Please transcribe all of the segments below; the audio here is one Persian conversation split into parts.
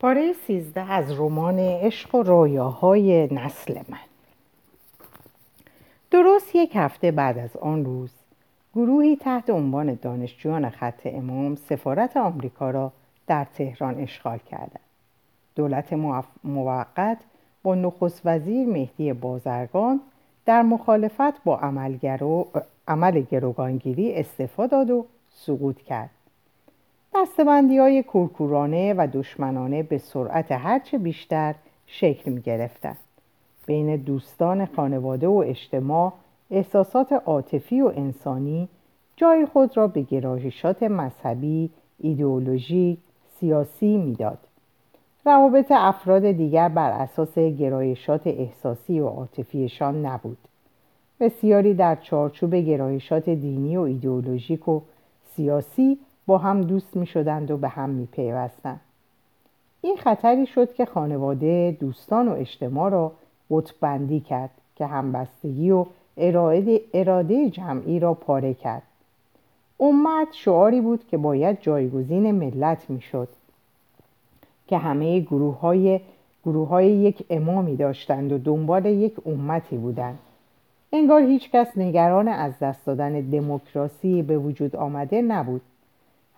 پاره سیزده از رمان عشق و رویاهای نسل من. درست یک هفته بعد از آن روز گروهی تحت عنوان دانشجویان خط امام سفارت آمریکا را در تهران اشغال کردند. دولت موقت با نخست وزیر مهدی بازرگان در مخالفت با عمل گروگانگیری استفاده داد و سقوط کرد. دستبندی های کورکورانه و دشمنانه به سرعت هرچه بیشتر شکل می گرفتن. بین دوستان خانواده و اجتماع احساسات عاطفی و انسانی جای خود را به گرایشات مذهبی، ایدئولوژی، سیاسی می‌داد. روابط افراد دیگر بر اساس گرایشات احساسی و عاطفیشان نبود. بسیاری در چارچوب گرایشات دینی و ایدئولوژیک و سیاسی با هم دوست می شدند و به هم می پیوستند. این خطری شد که خانواده دوستان و اجتماع را قطبندی کرد که همبستگی و اراده, اراده جمعی را پاره کرد. امت شعاری بود که باید جایگزین ملت می‌شد که همه گروه های, گروه های یک امامی داشتند و دنبال یک امتی بودند. انگار هیچ کس نگران از دست دادن دموکراسی به وجود آمده نبود.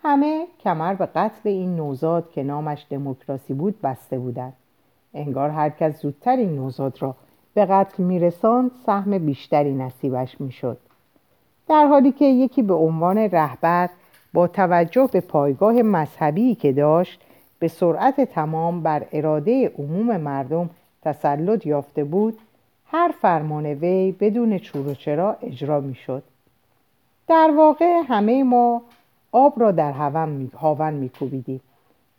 همه کمر به قتل این نوزاد که نامش دموکراسی بود بسته بودند. انگار هر کس زودتر این نوزاد را به قتل میرساند سهم بیشتری نصیبش می‌شد. در حالی که یکی به عنوان رهبر با توجه به پایگاه مذهبی که داشت به سرعت تمام بر اراده عموم مردم تسلط یافته بود هر فرمان وی بدون چور و چرا اجرا می‌شد. در واقع همه ما آب را در هاون میکوبیدیم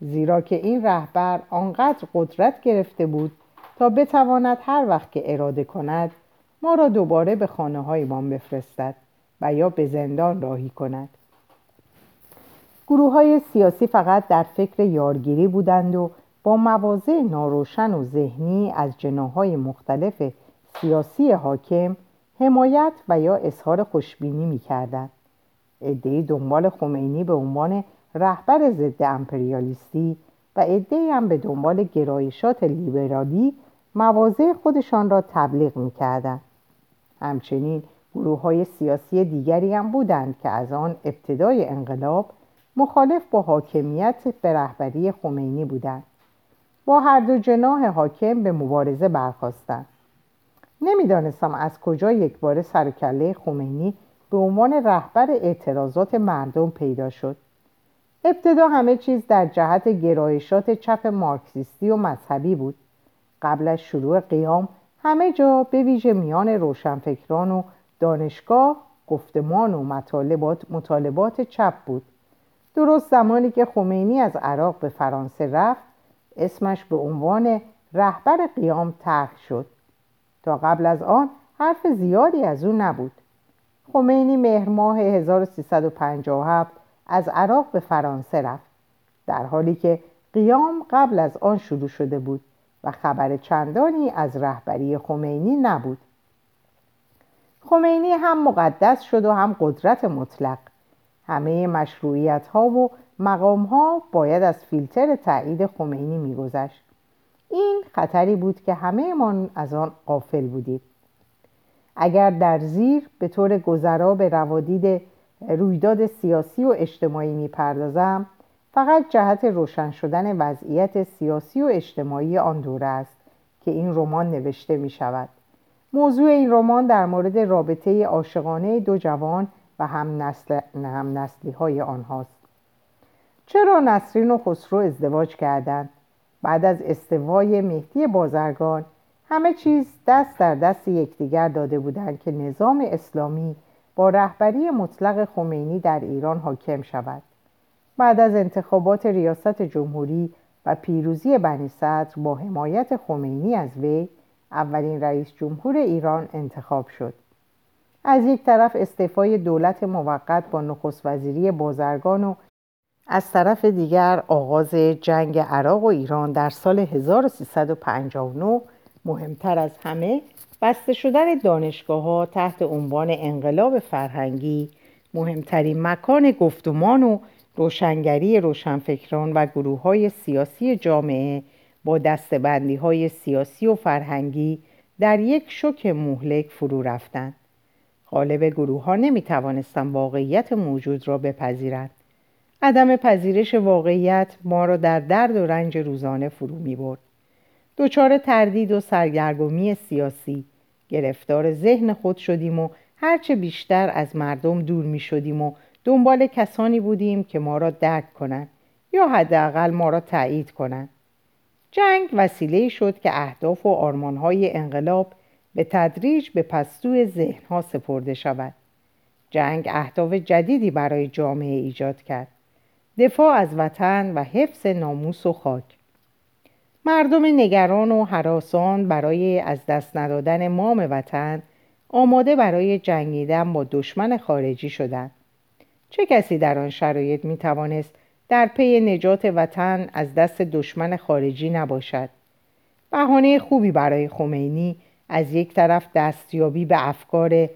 زیرا که این رهبر آنقدر قدرت گرفته بود تا بتواند هر وقت که اراده کند ما را دوباره به خانه هایمان بفرستد و یا به زندان راهی کند گروه های سیاسی فقط در فکر یارگیری بودند و با مواضع ناروشن و ذهنی از جناهای مختلف سیاسی حاکم حمایت و یا اظهار خوشبینی می کردند. دنبال خمینی به عنوان رهبر ضد امپریالیستی و عدهای هم به دنبال گرایشات لیبرالی مواضع خودشان را تبلیغ می‌کردند. همچنین گروه های سیاسی دیگری هم بودند که از آن ابتدای انقلاب مخالف با حاکمیت به رهبری خمینی بودند. با هر دو جناح حاکم به مبارزه برخواستند نمی‌دانستم از کجا یک بار سرکله خمینی به عنوان رهبر اعتراضات مردم پیدا شد. ابتدا همه چیز در جهت گرایشات چپ مارکسیستی و مذهبی بود. قبل از شروع قیام همه جا به ویژه میان روشنفکران و دانشگاه گفتمان و مطالبات, مطالبات چپ بود. درست زمانی که خمینی از عراق به فرانسه رفت اسمش به عنوان رهبر قیام طرح شد. تا قبل از آن حرف زیادی از او نبود. خمینی مهر ماه 1357 از عراق به فرانسه رفت در حالی که قیام قبل از آن شروع شده بود و خبر چندانی از رهبری خمینی نبود. خمینی هم مقدس شد و هم قدرت مطلق. همه مشروعیت ها و مقام ها باید از فیلتر تایید خمینی میگذشت. این خطری بود که همه من از آن قافل بودید. اگر در زیر به طور گذرا به روادید رویداد سیاسی و اجتماعی می‌پردازم فقط جهت روشن شدن وضعیت سیاسی و اجتماعی آن دوره است که این رمان نوشته می شود موضوع این رمان در مورد رابطه عاشقانه دو جوان و هم, نسل، هم نسلی های آنهاست. چرا نسرین و خسرو ازدواج کردند؟ بعد از استوای مهدی بازرگان همه چیز دست در دست یکدیگر داده بودند که نظام اسلامی با رهبری مطلق خمینی در ایران حاکم شود. بعد از انتخابات ریاست جمهوری و پیروزی بنی صدر با حمایت خمینی از وی اولین رئیس جمهور ایران انتخاب شد. از یک طرف استعفای دولت موقت با نخست وزیری بازرگان و از طرف دیگر آغاز جنگ عراق و ایران در سال 1359 مهمتر از همه بسته شدن دانشگاه ها تحت عنوان انقلاب فرهنگی مهمترین مکان گفتمان و روشنگری روشنفکران و گروه های سیاسی جامعه با دستبندی های سیاسی و فرهنگی در یک شک مهلک فرو رفتند. غالب گروه ها نمی توانستند واقعیت موجود را بپذیرند. عدم پذیرش واقعیت ما را در درد و رنج روزانه فرو می برد. دچار تردید و سرگرگمی سیاسی. گرفتار ذهن خود شدیم و هرچه بیشتر از مردم دور می شدیم و دنبال کسانی بودیم که ما را درک کنند یا حداقل ما را تایید کنند. جنگ وسیله شد که اهداف و آرمانهای انقلاب به تدریج به پستوی ذهنها سپرده شود. جنگ اهداف جدیدی برای جامعه ایجاد کرد. دفاع از وطن و حفظ ناموس و خاک. مردم نگران و حراسان برای از دست ندادن مام وطن آماده برای جنگیدن با دشمن خارجی شدند. چه کسی در آن شرایط می توانست در پی نجات وطن از دست دشمن خارجی نباشد؟ بهانه خوبی برای خمینی از یک طرف دستیابی به افکار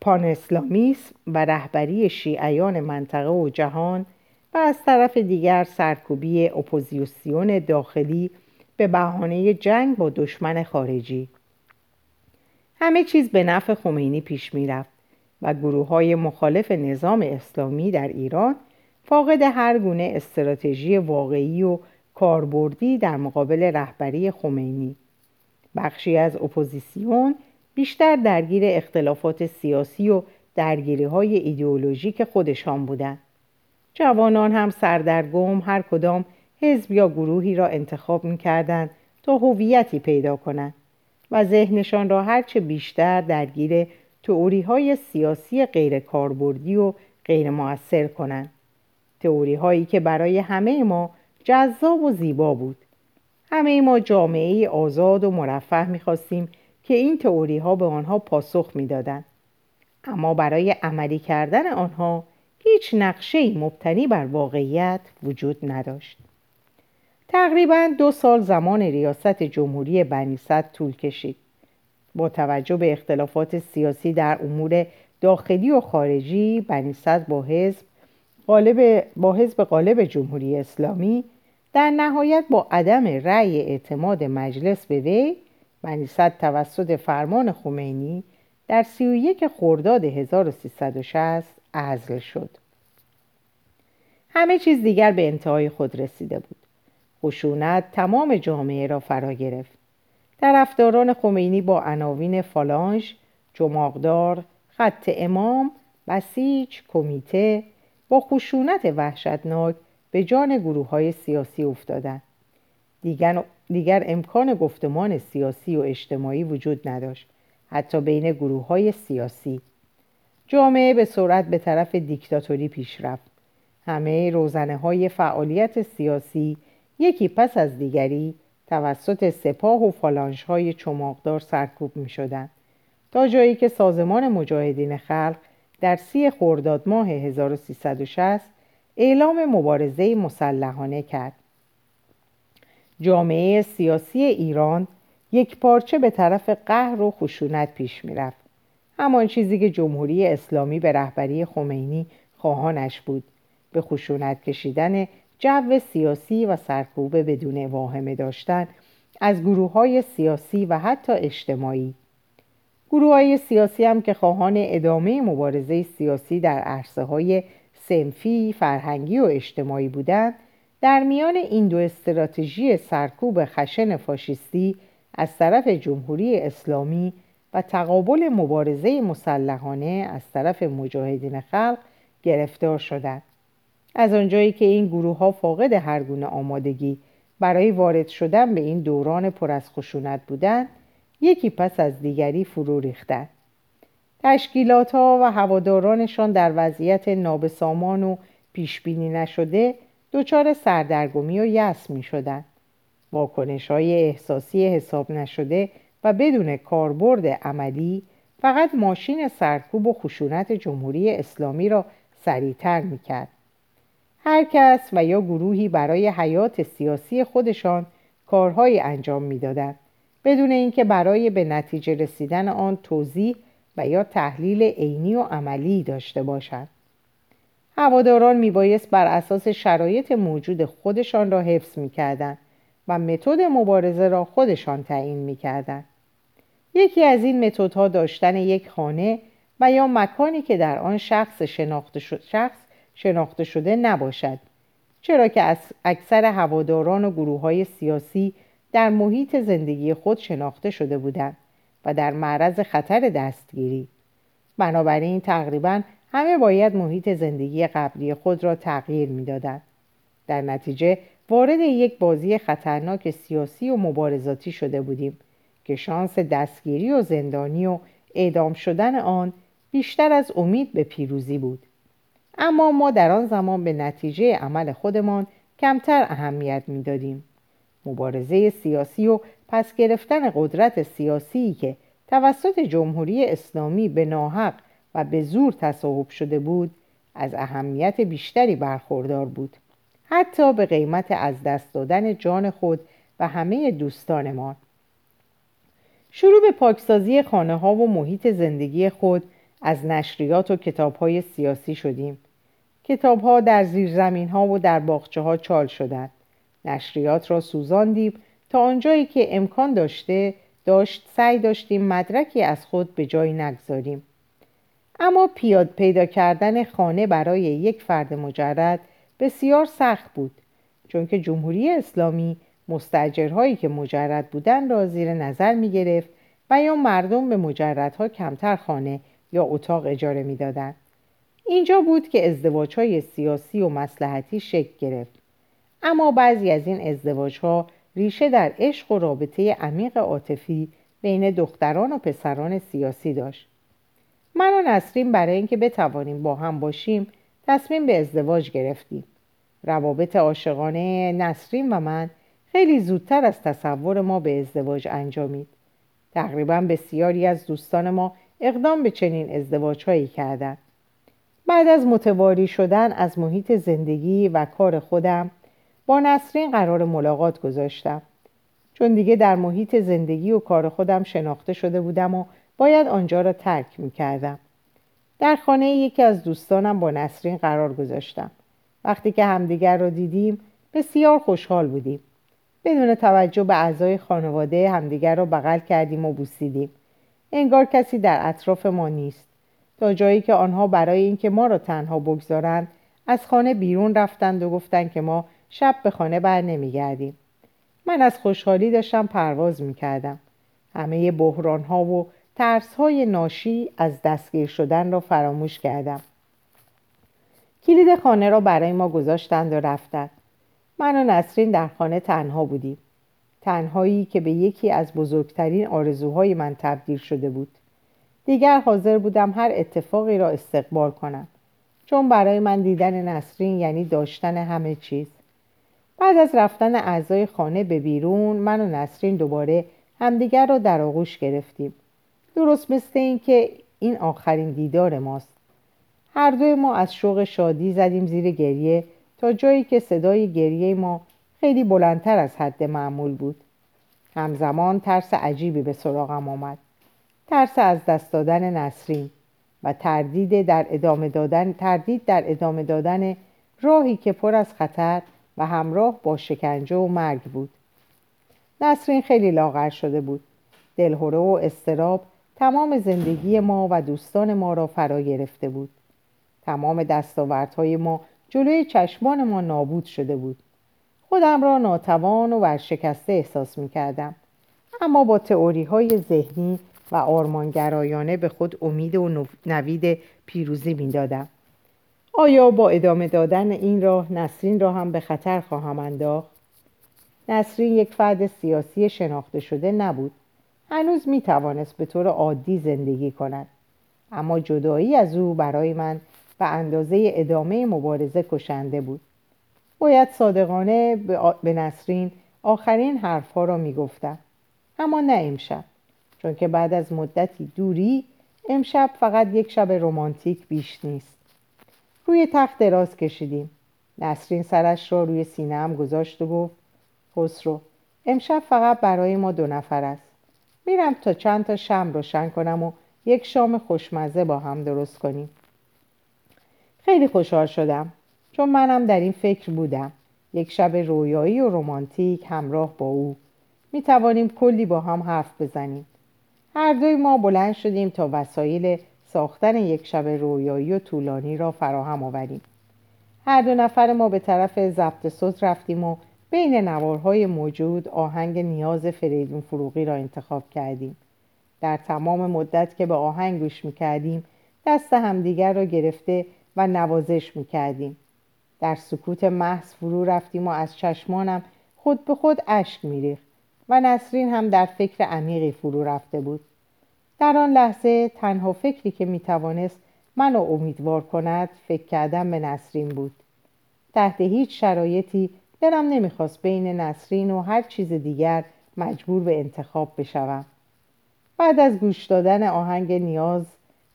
پان اسلامیسم و رهبری شیعیان منطقه و جهان و از طرف دیگر سرکوبی اپوزیسیون داخلی به بهانه جنگ با دشمن خارجی. همه چیز به نفع خمینی پیش می‌رفت و گروه های مخالف نظام اسلامی در ایران فاقد هر گونه استراتژی واقعی و کاربردی در مقابل رهبری خمینی. بخشی از اپوزیسیون بیشتر درگیر اختلافات سیاسی و درگیری های ایدئولوژیک خودشان بودند. جوانان هم سردرگم هر کدام حزب یا گروهی را انتخاب می‌کردند تا هویتی پیدا کنند و ذهنشان را هرچه بیشتر درگیر تئوری های سیاسی غیر کاربردی و غیر موثر کنند. تئوری هایی که برای همه ما جذاب و زیبا بود. همه ما جامعه آزاد و مرفه می‌خواستیم که این تئوری ها به آنها پاسخ می‌دادند. اما برای عملی کردن آنها هیچ نقشه مبتنی بر واقعیت وجود نداشت. تقریبا دو سال زمان ریاست جمهوری بنی طول کشید. با توجه به اختلافات سیاسی در امور داخلی و خارجی بنی با حزب غالب با حزب غالب جمهوری اسلامی در نهایت با عدم رأی اعتماد مجلس به وی بنی توسط فرمان خمینی در 31 خرداد 1360 عزل شد. همه چیز دیگر به انتهای خود رسیده بود. خشونت تمام جامعه را فرا گرفت. طرفداران خمینی با عناوین فالانج جماغدار خط امام بسیج کمیته با خشونت وحشتناک به جان گروه های سیاسی افتادند. دیگر, دیگر امکان گفتمان سیاسی و اجتماعی وجود نداشت حتی بین گروه های سیاسی. جامعه به سرعت به طرف دیکتاتوری پیش رفت. همه روزنه های فعالیت سیاسی یکی پس از دیگری توسط سپاه و فالانش های چماقدار سرکوب می شدن. تا جایی که سازمان مجاهدین خلق در سی خرداد ماه 1360 اعلام مبارزه مسلحانه کرد. جامعه سیاسی ایران یک پارچه به طرف قهر و خشونت پیش می رفت. همان چیزی که جمهوری اسلامی به رهبری خمینی خواهانش بود به خشونت کشیدن جو سیاسی و سرکوب بدون واهمه داشتن از گروه های سیاسی و حتی اجتماعی. گروه های سیاسی هم که خواهان ادامه مبارزه سیاسی در عرصه های سنفی، فرهنگی و اجتماعی بودند در میان این دو استراتژی سرکوب خشن فاشیستی از طرف جمهوری اسلامی و تقابل مبارزه مسلحانه از طرف مجاهدین خلق گرفتار شدند. از آنجایی که این گروه ها فاقد هر گونه آمادگی برای وارد شدن به این دوران پر از خشونت بودند یکی پس از دیگری فرو ریختند تشکیلات ها و هوادارانشان در وضعیت نابسامان و پیشبینی نشده دچار سردرگمی و یس می شدن. واکنش های احساسی حساب نشده و بدون کاربرد عملی فقط ماشین سرکوب و خشونت جمهوری اسلامی را سریعتر می کرد. هر کس و یا گروهی برای حیات سیاسی خودشان کارهایی انجام می‌دادند. بدون اینکه برای به نتیجه رسیدن آن توضیح و یا تحلیل عینی و عملی داشته باشند. هواداران میبایست بر اساس شرایط موجود خودشان را حفظ می‌کردند و متد مبارزه را خودشان تعیین می‌کردند. یکی از این متدها داشتن یک خانه و یا مکانی که در آن شخص شناخته, شخص شناخته شده نباشد. چرا که از اکثر هواداران و گروه های سیاسی در محیط زندگی خود شناخته شده بودند و در معرض خطر دستگیری. بنابراین تقریبا همه باید محیط زندگی قبلی خود را تغییر می‌دادند. در نتیجه وارد یک بازی خطرناک سیاسی و مبارزاتی شده بودیم که شانس دستگیری و زندانی و اعدام شدن آن بیشتر از امید به پیروزی بود. اما ما در آن زمان به نتیجه عمل خودمان کمتر اهمیت می‌دادیم. مبارزه سیاسی و پس گرفتن قدرت سیاسی که توسط جمهوری اسلامی به ناحق و به زور تصاحب شده بود از اهمیت بیشتری برخوردار بود. حتی به قیمت از دست دادن جان خود و همه دوستانمان. شروع به پاکسازی خانه ها و محیط زندگی خود از نشریات و کتاب های سیاسی شدیم. کتاب ها در زیرزمین ها و در باغچه ها چال شدند نشریات را سوزاندیم تا آنجایی که امکان داشته داشت سعی داشتیم مدرکی از خود به جای نگذاریم اما پیاد پیدا کردن خانه برای یک فرد مجرد بسیار سخت بود چون که جمهوری اسلامی مستجرهایی که مجرد بودن را زیر نظر می گرفت و یا مردم به مجردها کمتر خانه یا اتاق اجاره می‌دادند. اینجا بود که ازدواج های سیاسی و مسلحتی شکل گرفت. اما بعضی از این ازدواج ها ریشه در عشق و رابطه عمیق عاطفی بین دختران و پسران سیاسی داشت. من و نسرین برای اینکه بتوانیم با هم باشیم تصمیم به ازدواج گرفتیم. روابط عاشقانه نسرین و من خیلی زودتر از تصور ما به ازدواج انجامید. تقریبا بسیاری از دوستان ما اقدام به چنین ازدواج هایی کردند. بعد از متواری شدن از محیط زندگی و کار خودم با نسرین قرار ملاقات گذاشتم چون دیگه در محیط زندگی و کار خودم شناخته شده بودم و باید آنجا را ترک می کردم. در خانه یکی از دوستانم با نسرین قرار گذاشتم. وقتی که همدیگر را دیدیم بسیار خوشحال بودیم. بدون توجه به اعضای خانواده همدیگر را بغل کردیم و بوسیدیم. انگار کسی در اطراف ما نیست. تا جایی که آنها برای اینکه ما را تنها بگذارند از خانه بیرون رفتند و گفتند که ما شب به خانه بر نمیگردیم. من از خوشحالی داشتم پرواز می‌کردم. همه بحران ها و ترس های ناشی از دستگیر شدن را فراموش کردم کلید خانه را برای ما گذاشتند و رفتند من و نسرین در خانه تنها بودیم تنهایی که به یکی از بزرگترین آرزوهای من تبدیل شده بود دیگر حاضر بودم هر اتفاقی را استقبال کنم. چون برای من دیدن نسرین یعنی داشتن همه چیز. بعد از رفتن اعضای خانه به بیرون من و نسرین دوباره همدیگر را در آغوش گرفتیم. درست مثل این که این آخرین دیدار ماست. هر دوی ما از شوق شادی زدیم زیر گریه تا جایی که صدای گریه ما خیلی بلندتر از حد معمول بود. همزمان ترس عجیبی به سراغم آمد. ترس از دست دادن نسرین و تردید در ادامه دادن تردید در ادامه دادن راهی که پر از خطر و همراه با شکنجه و مرگ بود. نسرین خیلی لاغر شده بود. دلهوره و استراب تمام زندگی ما و دوستان ما را فرا گرفته بود. تمام دستاوردهای ما جلوی چشمان ما نابود شده بود. خودم را ناتوان و ورشکسته احساس می کردم اما با تئوری های ذهنی و آرمانگرایانه به خود امید و نوید پیروزی می دادم. آیا با ادامه دادن این راه نسرین را هم به خطر خواهم انداخت؟ نسرین یک فرد سیاسی شناخته شده نبود هنوز می توانست به طور عادی زندگی کند اما جدایی از او برای من به اندازه ادامه مبارزه کشنده بود باید صادقانه به نسرین آخرین حرفها را می گفتم. اما نه امشب چون که بعد از مدتی دوری امشب فقط یک شب رمانتیک بیش نیست. روی تخت دراز کشیدیم. نسرین سرش را روی سینه هم گذاشت و گفت خسرو امشب فقط برای ما دو نفر است. میرم تا چند تا شم روشن کنم و یک شام خوشمزه با هم درست کنیم. خیلی خوشحال شدم چون منم در این فکر بودم. یک شب رویایی و رمانتیک همراه با او. می توانیم کلی با هم حرف بزنیم. هر دوی ما بلند شدیم تا وسایل ساختن یک شب رویایی و طولانی را فراهم آوریم. هر دو نفر ما به طرف ضبط صوت رفتیم و بین نوارهای موجود آهنگ نیاز فریدون فروغی را انتخاب کردیم. در تمام مدت که به آهنگ گوش می‌کردیم دست همدیگر را گرفته و نوازش می‌کردیم. در سکوت محض فرو رفتیم و از چشمانم خود به خود اشک میریخت و نسرین هم در فکر عمیقی فرو رفته بود. در آن لحظه تنها فکری که می‌توانست منو امیدوار کند فکر کردن به نسرین بود. تحت هیچ شرایطی دلم نمی‌خواست بین نسرین و هر چیز دیگر مجبور به انتخاب بشوم. بعد از گوش دادن آهنگ نیاز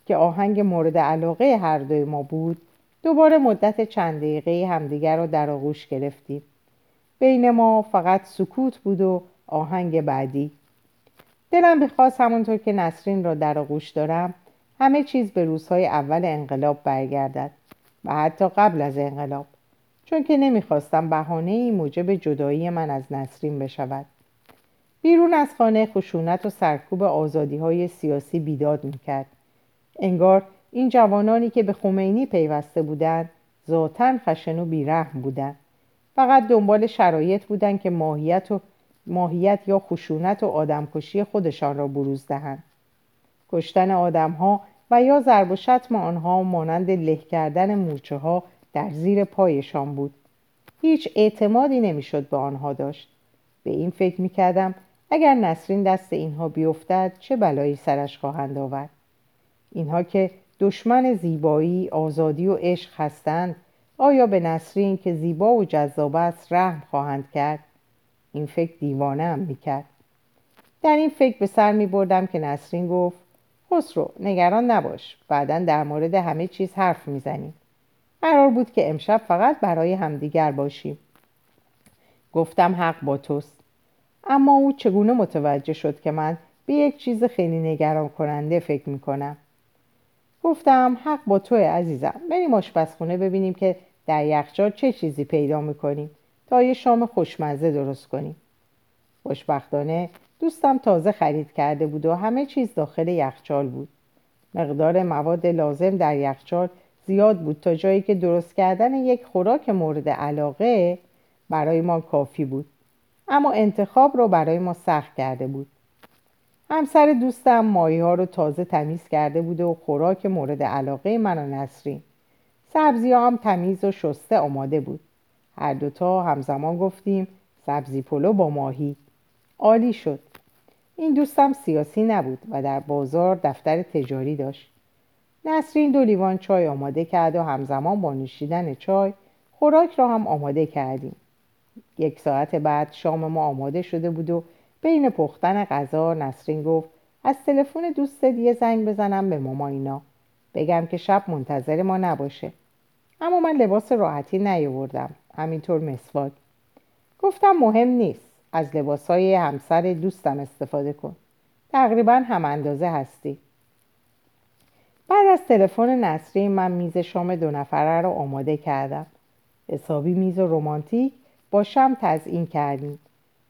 که آهنگ مورد علاقه هر دوی ما بود دوباره مدت چند دقیقه همدیگر را در آغوش گرفتیم. بین ما فقط سکوت بود و آهنگ بعدی. دلم بخواست همونطور که نسرین را در آغوش دارم همه چیز به روزهای اول انقلاب برگردد و حتی قبل از انقلاب. چون که نمی‌خواستم بهانه ای موجب جدایی من از نسرین بشود. بیرون از خانه خشونت و سرکوب آزادی های سیاسی بیداد می‌کرد. انگار این جوانانی که به خمینی پیوسته بودند ذاتا خشن و بیرحم بودند. فقط دنبال شرایط بودند که ماهیت, و ماهیت یا خشونت و آدمکشی خودشان را بروز دهند. کشتن آدمها و یا ضرب و شتم آنها مانند له کردن مورچه ها در زیر پایشان بود. هیچ اعتمادی نمی‌شد به آنها داشت. به این فکر می‌کردم اگر نسرین دست اینها بیفتد چه بلایی سرش خواهند آورد. اینها که دشمن زیبایی آزادی و عشق هستند آیا به نسرین که زیبا و جذاب است رحم خواهند کرد؟ این فکر دیوانه هم می‌کرد. در این فکر به سر می بردم که نسرین گفت خسرو نگران نباش بعدا در مورد همه چیز حرف می‌زنیم. قرار بود که امشب فقط برای همدیگر باشیم. گفتم حق با توست. اما او چگونه متوجه شد که من به یک چیز خیلی نگران کننده فکر می‌کنم. گفتم حق با توه عزیزم بریم آشپزخونه ببینیم که در یخچال چه چیزی پیدا می‌کنیم. تا یه شام خوشمزه درست کنیم. خوشبختانه دوستم تازه خرید کرده بود و همه چیز داخل یخچال بود. مقدار مواد لازم در یخچال زیاد بود تا جایی که درست کردن یک خوراک مورد علاقه برای ما کافی بود. اما انتخاب رو برای ما سخت کرده بود. همسر دوستم مایی ها رو تازه تمیز کرده بوده و خوراک مورد علاقه من و نسرین. سبزی ها هم تمیز و شسته آماده بود. هر دوتا همزمان گفتیم سبزی پلو با ماهی. عالی شد. این دوستم سیاسی نبود و در بازار دفتر تجاری داشت. نسرین دو لیوان چای آماده کرد و همزمان با نوشیدن چای خوراک را هم آماده کردیم. یک ساعت بعد شام ما آماده شده بود و بین پختن غذا نسرین گفت از تلفن دوست یه زنگ بزنم به ماما اینا. بگم که شب منتظر ما نباشه. اما من لباس راحتی نیاوردم. همینطور مسواک. گفتم مهم نیست. از لباسهای همسر دوستم استفاده کن. تقریبا هم اندازه هستی. بعد از تلفن نسرین من میز شام دو نفره رو آماده کردم. حسابی میز رومانتیک با شم تزئین کردیم.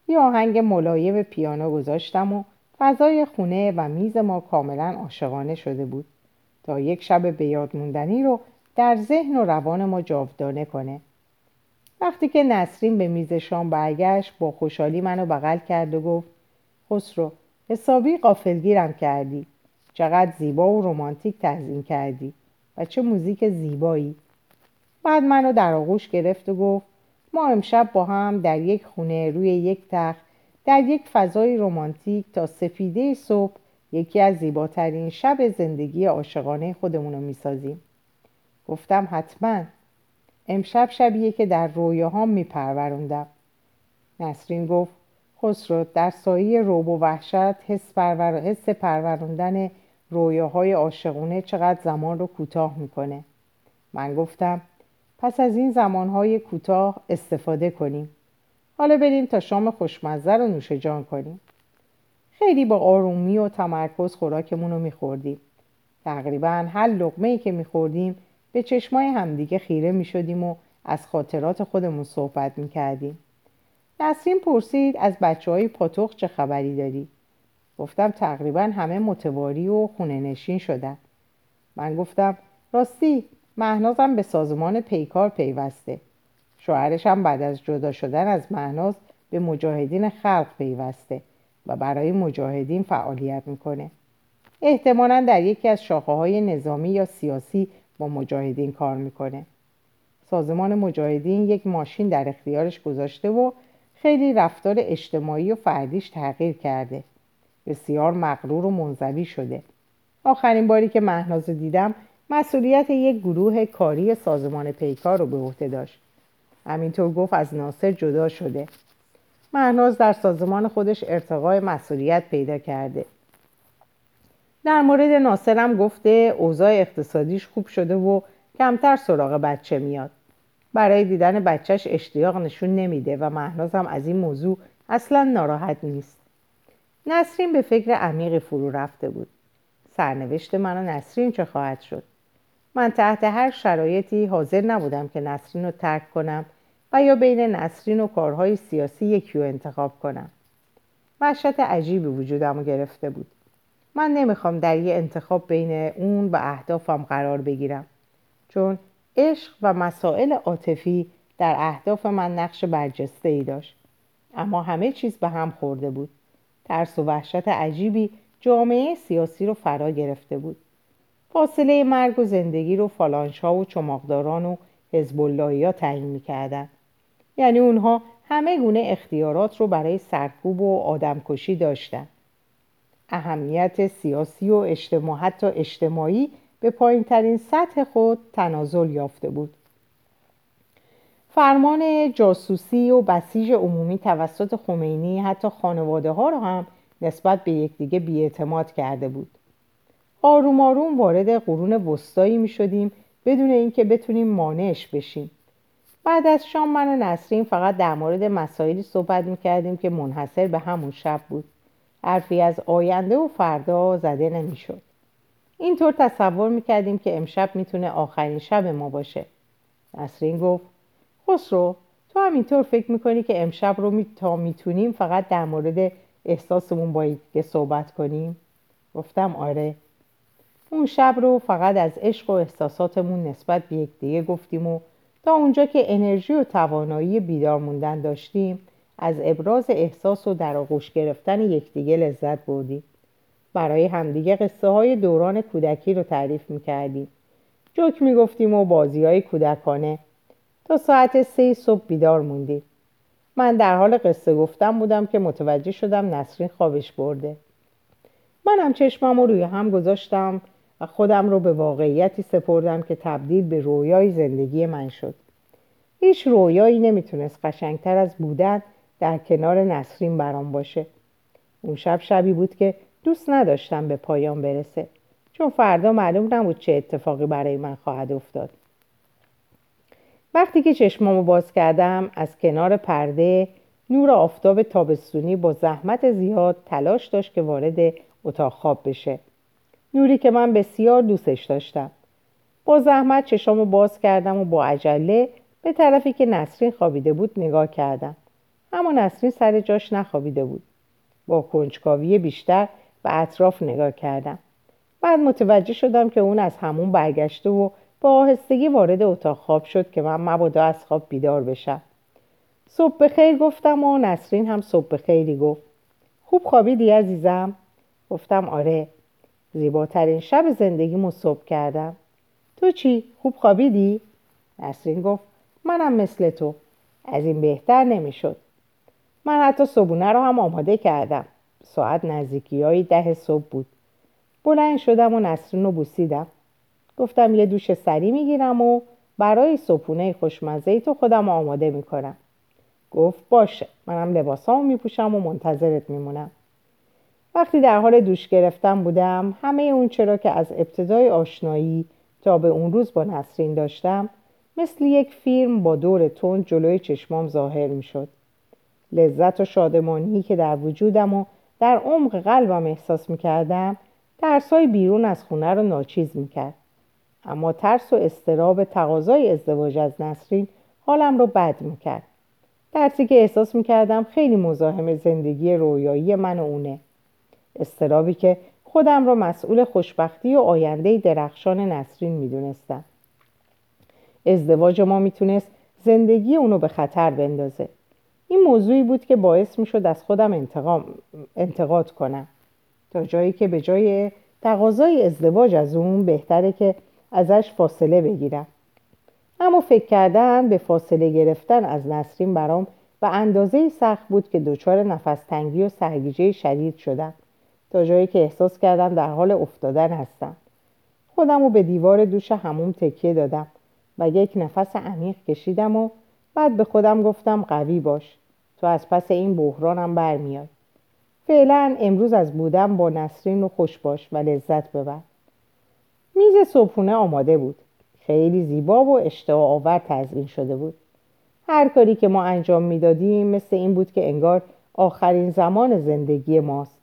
یه آهنگ ملایم پیانو گذاشتم و فضای خونه و میز ما کاملا عاشقانه شده بود. تا یک شب به یاد رو در ذهن و روان ما جاودانه کنه. وقتی که نسرین به میز شام برگشت با خوشحالی منو بغل کرد و گفت خسرو حسابی قافلگیرم کردی. چقدر زیبا و رومانتیک تزیین کردی و چه موزیک زیبایی. بعد منو در آغوش گرفت و گفت ما امشب با هم در یک خونه روی یک تخت در یک فضای رومانتیک تا سفیده صبح یکی از زیباترین شب زندگی عاشقانه خودمون رو می‌سازیم. گفتم حتما. امشب شبیه که در رویاهام میپروروندم نسرین گفت خسرو در سایه روب و وحشت حس, پرور... حس پروروندن رویاهای عاشقونه چقدر زمان رو کوتاه می‌کنه. من گفتم پس از این زمانهای کوتاه استفاده کنیم. حالا بریم تا شام خوشمزه رو نوش جان کنیم. خیلی با آرومی و تمرکز خوراکمون رو میخوردیم. تقریبا هر لقمه ای که میخوردیم به چشمای همدیگه خیره می شدیم و از خاطرات خودمون صحبت می کردیم. نسرین پرسید از بچه های پاتوخ چه خبری داری؟ گفتم تقریبا همه متواری و خونه نشین شدن. من گفتم راستی مهنازم به سازمان پیکار پیوسته. شوهرش هم بعد از جدا شدن از مهناز به مجاهدین خلق پیوسته و برای مجاهدین فعالیت می‌کنه. احتمالا در یکی از شاخه های نظامی یا سیاسی با مجاهدین کار می‌کنه. سازمان مجاهدین یک ماشین در اختیارش گذاشته و خیلی رفتار اجتماعی و فردیش تغییر کرده. بسیار مغرور و منزوی شده. آخرین باری که مهناز دیدم مسئولیت یک گروه کاری سازمان پیکار رو به عهده داشت. همینطور گفت از ناصر جدا شده. مهناز در سازمان خودش ارتقای مسئولیت پیدا کرده. در مورد ناصرم گفته اوضاع اقتصادیش خوب شده و کمتر سراغ بچه میاد. برای دیدن بچهش اشتیاق نشون نمیده و مهنازم از این موضوع اصلا ناراحت نیست. نسرین به فکر عمیقی فرو رفته بود. سرنوشت من و نسرین چه خواهد شد؟ من تحت هر شرایطی حاضر نبودم که نسرین رو ترک کنم و یا بین نسرین و کارهای سیاسی یکی رو انتخاب کنم. وحشت عجیبی وجودم رو گرفته بود. من نمی‌خوام در یه انتخاب بین اون و اهدافم قرار بگیرم. چون عشق و مسائل عاطفی در اهداف من نقش برجسته ای داشت. اما همه چیز به هم خورده بود. ترس و وحشت عجیبی جامعه سیاسی رو فرا گرفته بود. فاصله مرگ و زندگی رو فالانشا و چماقداران و حزب ها تعیین می‌کردن. یعنی اونها همه گونه اختیارات رو برای سرکوب و آدمکشی داشتن. اهمیت سیاسی و اجتماع حتی اجتماعی به پایین ترین سطح خود تنازل یافته بود. فرمان جاسوسی و بسیج عمومی توسط خمینی حتی خانواده ها را هم نسبت به یکدیگه بیاعتماد کرده بود. آروم آروم وارد قرون وسطایی می شدیم بدون اینکه بتونیم مانعش بشیم. بعد از شام من و نسرین فقط در مورد مسائلی صحبت می کردیم که منحصر به همون شب بود. حرفی از آینده و فردا زده نمی شد. اینطور تصور می کردیم که امشب می‌تونه آخرین شب ما باشه. نسرین گفت خسرو تو هم اینطور فکر می‌کنی که امشب رو می تا می‌تونیم فقط در مورد احساسمون با صحبت کنیم؟ گفتم آره اون شب رو فقط از عشق و احساساتمون نسبت به یکدیگه گفتیم و تا اونجا که انرژی و توانایی بیدار موندن داشتیم از ابراز احساس و در آغوش گرفتن یکدیگه لذت بردیم. برای همدیگه قصه های دوران کودکی رو تعریف می‌کردیم. جوک می‌گفتیم و بازی های کودکانه. تا ساعت سه صبح بیدار موندیم. من در حال قصه گفتم بودم که متوجه شدم نسرین خوابش برده. منم چشمم رو روی هم گذاشتم و خودم رو به واقعیتی سپردم که تبدیل به رویای زندگی من شد. هیچ رویایی نمی‌تونست قشنگتر از بودن در کنار نسرین برام باشه. اون شب شبی بود که دوست نداشتم به پایان برسه. چون فردا معلوم نبود چه اتفاقی برای من خواهد افتاد. وقتی که چشمامو باز کردم از کنار پرده نور آفتاب تابستونی با زحمت زیاد تلاش داشت که وارد اتاق خواب بشه. نوری که من بسیار دوستش داشتم. با زحمت چشامو باز کردم و با عجله به طرفی که نسرین خوابیده بود نگاه کردم. اما نسرین سر جاش نخوابیده بود. با کنجکاوی بیشتر به اطراف نگاه کردم. بعد متوجه شدم که اون از همون برگشته و با آهستگی وارد اتاق خواب شد که من مبادا از خواب بیدار بشم. صبح خیر گفتم و نسرین هم صبح خیری گفت. خوب خوابیدی عزیزم؟ گفتم آره. زیباترین شب زندگی صبح کردم. تو چی؟ خوب خوابیدی؟ نسرین گفت منم مثل تو. از این بهتر نمی‌شد. من حتی صبونه رو هم آماده کردم. ساعت نزدیکی های ده صبح بود. بلند شدم و نسرین رو بوسیدم. گفتم یه دوش سری می‌گیرم و برای صبحونه خوشمزه تو خودم آماده می‌کنم. گفت باشه. منم لباسامو میپوشم و منتظرت میمونم. وقتی در حال دوش گرفتم بودم همه اون چرا که از ابتدای آشنایی تا به اون روز با نسرین داشتم مثل یک فیلم با دور تون جلوی چشمام ظاهر می‌شد. لذت و شادمانی که در وجودم و در عمق قلبم احساس می‌کردم ترسای بیرون از خونه رو ناچیز می‌کرد. اما ترس و استراب تقاضای ازدواج از نسرین حالم رو بد می‌کرد. ترسی که احساس می‌کردم خیلی مزاحم زندگی رویایی من و اونه. استرابی که خودم را مسئول خوشبختی و آینده درخشان نسرین می‌دونستم. ازدواج ما می‌تونست زندگی اونو به خطر بندازه. این موضوعی بود که باعث می‌شد از خودم انتقام، انتقاد کنم. تا جایی که به جای تقاضای ازدواج از اون بهتره که ازش فاصله بگیرم. اما فکر کردن به فاصله گرفتن از نسرین برام به اندازه سخت بود که دچار نفس تنگی و سرگیجه شدید شدم. تا جایی که احساس کردم در حال افتادن هستم. خودم رو به دیوار دوش هموم تکیه دادم و یک نفس عمیق کشیدم و بعد به خودم گفتم قوی باش. تو از پس این بحرانم برمیای. فعلا امروز از بودم با نسرین و خوش باش و لذت ببر. میز صبحونه آماده بود. خیلی زیبا و اشتها آور تزئین شده بود. هر کاری که ما انجام می‌دادیم مثل این بود که انگار آخرین زمان زندگی ماست.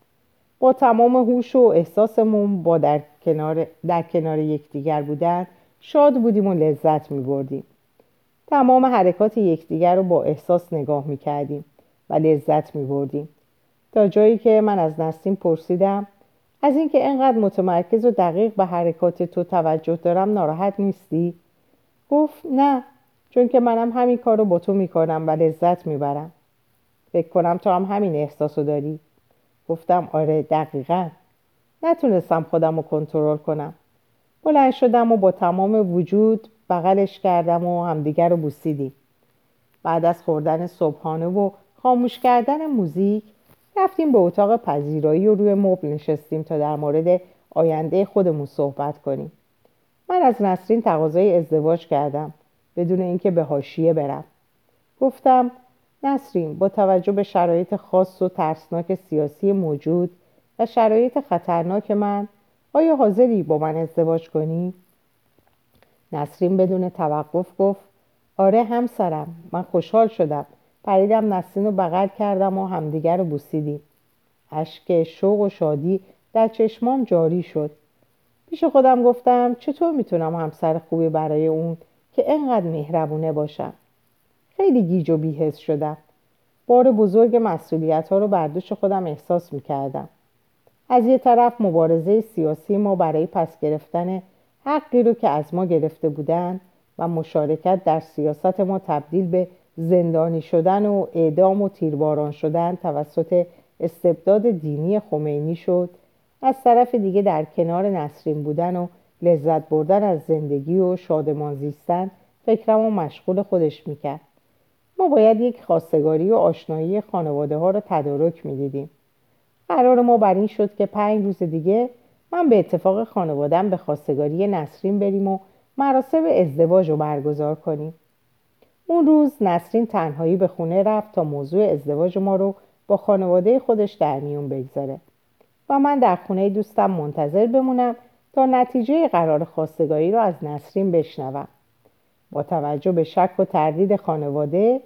با تمام هوش و احساسمون با در کنار, در کنار یکدیگر بودن شاد بودیم و لذت می بردیم. تمام حرکات یکدیگر رو با احساس نگاه می کردیم و لذت می بردیم. تا جایی که من از نسیم پرسیدم از اینکه انقدر متمرکز و دقیق به حرکات تو توجه دارم ناراحت نیستی؟ گفت نه چون که منم همین کار رو با تو می‌کنم و لذت می‌برم فکر کنم تو هم همین احساس رو داری گفتم آره دقیقا نتونستم خودم رو کنترل کنم بلند شدم و با تمام وجود بغلش کردم و همدیگر رو بوسیدیم. بعد از خوردن صبحانه و خاموش کردن موزیک رفتیم به اتاق پذیرایی و روی مبل نشستیم تا در مورد آینده خودمون صحبت کنیم. من از نسرین تقاضای ازدواج کردم بدون اینکه به حاشیه برم. گفتم نسرین با توجه به شرایط خاص و ترسناک سیاسی موجود و شرایط خطرناک من آیا حاضری با من ازدواج کنی؟ نسرین بدون توقف گفت آره همسرم من خوشحال شدم. پریدم نسرین رو بغل کردم و همدیگر رو بوسیدیم. اشک شوق و شادی در چشمام جاری شد. پیش خودم گفتم چطور می‌تونم همسر خوبی برای اون که انقدر مهربونه باشم؟ خیلی گیج و بیهست شدم. بار بزرگ مسئولیت ها رو بر دوش خودم احساس می‌کردم. از یه طرف مبارزه سیاسی ما برای پس گرفتن حقی رو که از ما گرفته بودن و مشارکت در سیاست ما تبدیل به زندانی شدن و اعدام و تیرباران شدن توسط استبداد دینی خمینی شد. از طرف دیگه در کنار نسرین بودن و لذت بردن از زندگی و شادمان زیستن فکرم و مشغول خودش می‌کرد. ما باید یک خواستگاری و آشنایی خانواده ها را تدارک می‌دیدیم. قرار ما بر این شد که پنج روز دیگه من به اتفاق خانوادم به خواستگاری نسرین بریم و مراسم ازدواج رو برگزار کنیم. اون روز نسرین تنهایی به خونه رفت تا موضوع ازدواج ما رو با خانواده خودش در میون بگذاره و من در خونه دوستم منتظر بمونم تا نتیجه قرار خواستگاری را از نسرین بشنوم. با توجه به شک و تردید خانواده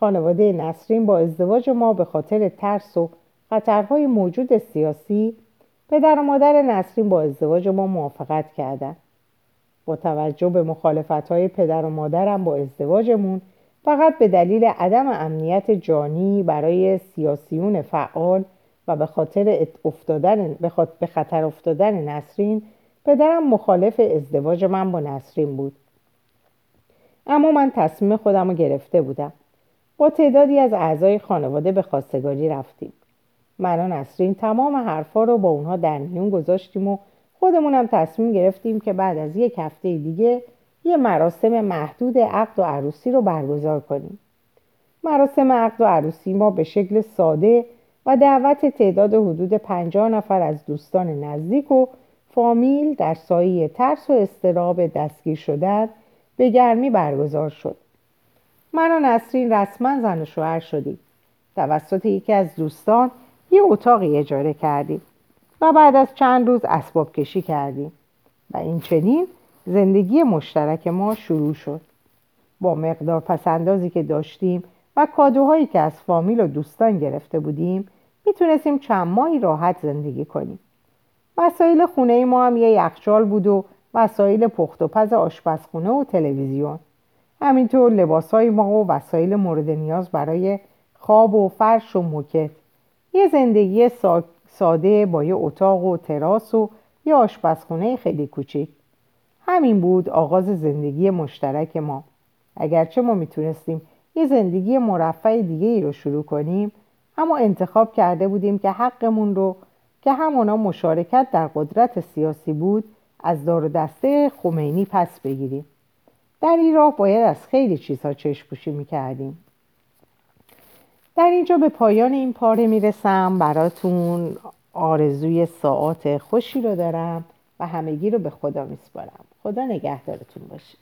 خانواده نسرین با ازدواج ما به خاطر ترس و خطرهای موجود سیاسی پدر و مادر نسرین با ازدواج ما موافقت کردند با توجه به مخالفت های پدر و مادرم با ازدواجمون فقط به دلیل عدم امنیت جانی برای سیاسیون فعال و به خاطر افتادن به خطر افتادن نسرین پدرم مخالف ازدواج من با نسرین بود. اما من تصمیم خودم رو گرفته بودم. با تعدادی از اعضای خانواده به خواستگاری رفتیم. من و نسرین تمام حرفا رو با اونها در میون گذاشتیم و خودمونم تصمیم گرفتیم که بعد از یک هفته دیگه یه مراسم محدود عقد و عروسی رو برگزار کنیم. مراسم عقد و عروسی ما به شکل ساده و دعوت تعداد حدود پنجاه نفر از دوستان نزدیک و فامیل در سایه ترس و استراب دستگیر شدن به گرمی برگزار شد. من و نسرین رسما زن و شوهر شدیم. توسط یکی از دوستان یه اتاقی اجاره کردیم و بعد از چند روز اسباب کشی کردیم و این چنین زندگی مشترک ما شروع شد. با مقدار پسندازی که داشتیم و کادوهایی که از فامیل و دوستان گرفته بودیم می‌تونستیم چند ماهی راحت زندگی کنیم. وسایل خونه ما هم یه یخچال بود و وسایل پخت و پز آشپزخونه و تلویزیون. همینطور لباسهای ما و وسایل مورد نیاز برای خواب و فرش و موکت. یه زندگی ساده با یه اتاق و تراس و یه آشپزخونه خیلی کوچیک. همین بود آغاز زندگی مشترک ما. اگرچه ما می‌تونستیم یه زندگی مرفع دیگه ای رو شروع کنیم اما انتخاب کرده بودیم که حقمون رو که همونا مشارکت در قدرت سیاسی بود از دار دسته خمینی پس بگیریم. در این راه باید از خیلی چیزها چشم پوشی می‌کردیم. در اینجا به پایان این پاره می‌رسم. براتون آرزوی ساعت خوشی رو دارم و همگی رو به خدا میسپارم. خدا نگهدارتون باشه.